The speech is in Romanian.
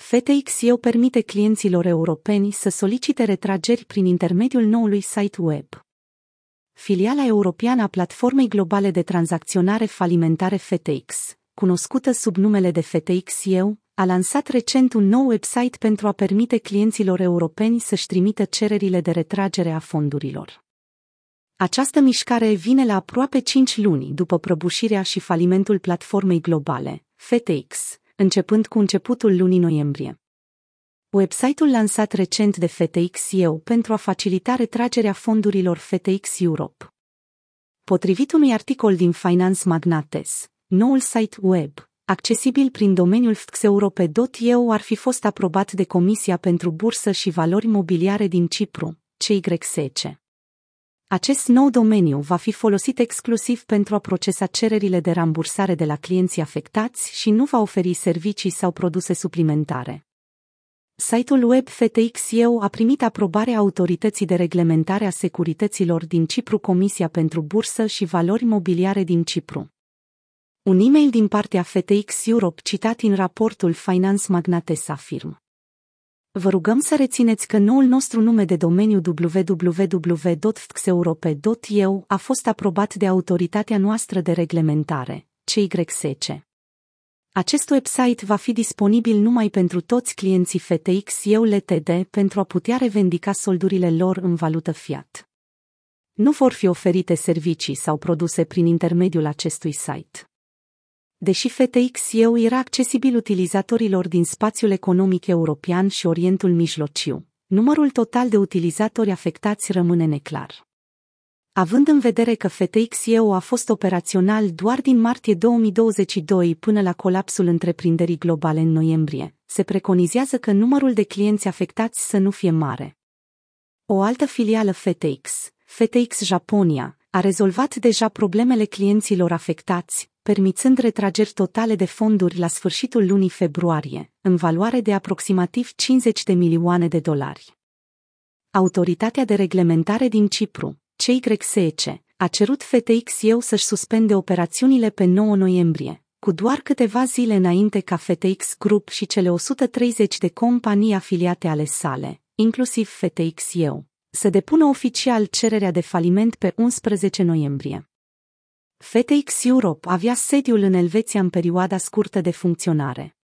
FTX-EU permite clienților europeni să solicite retrageri prin intermediul noului site web. Filiala europeană a platformei globale de tranzacționare falimentare FTX, cunoscută sub numele de FTX-EU, a lansat recent un nou website pentru a permite clienților europeni să-și trimită cererile de retragere a fondurilor. Această mișcare vine la aproape 5 luni după prăbușirea și falimentul platformei globale, FTX, începând cu începutul lunii noiembrie. Website-ul lansat recent de FTX EU pentru a facilita retragerea fondurilor FTX Europe. Potrivit unui articol din Finance Magnates, noul site web, accesibil prin domeniul FTXeurope.eu ar fi fost aprobat de Comisia pentru Bursă și Valori Mobiliare din Cipru, CYSC. Acest nou domeniu va fi folosit exclusiv pentru a procesa cererile de rambursare de la clienții afectați și nu va oferi servicii sau produse suplimentare. Site-ul web FTX-EU a primit aprobarea Autorității de Reglementare a Securităților din Cipru Comisia pentru Bursă și Valori Mobiliare din Cipru. Un e-mail din partea FTX Europe citat în raportul Finance Magnates afirmă. Vă rugăm să rețineți că noul nostru nume de domeniu www.fxeurope.eu a fost aprobat de autoritatea noastră de reglementare, CYSC. Acest website va fi disponibil numai pentru toți clienții FTX EU LTD pentru a putea revendica soldurile lor în valută fiat. Nu vor fi oferite servicii sau produse prin intermediul acestui site. Deși FTX-EU era accesibil utilizatorilor din spațiul economic european și Orientul Mijlociu, numărul total de utilizatori afectați rămâne neclar. Având în vedere că FTX-EU a fost operațional doar din martie 2022 până la colapsul întreprinderii globale în noiembrie, se preconizează că numărul de clienți afectați să nu fie mare. O altă filială FTX, FTX Japonia, a rezolvat deja problemele clienților afectați, permițând retrageri totale de fonduri la sfârșitul lunii februarie, în valoare de aproximativ 50 de milioane de dolari. Autoritatea de reglementare din Cipru, CYSEC, a cerut FTX-EU să-și suspende operațiunile pe 9 noiembrie, cu doar câteva zile înainte ca FTX Group și cele 130 de companii afiliate ale sale, inclusiv FTX-EU, să depună oficial cererea de faliment pe 11 noiembrie. FTX Europe avea sediul în Elveția în perioada scurtă de funcționare.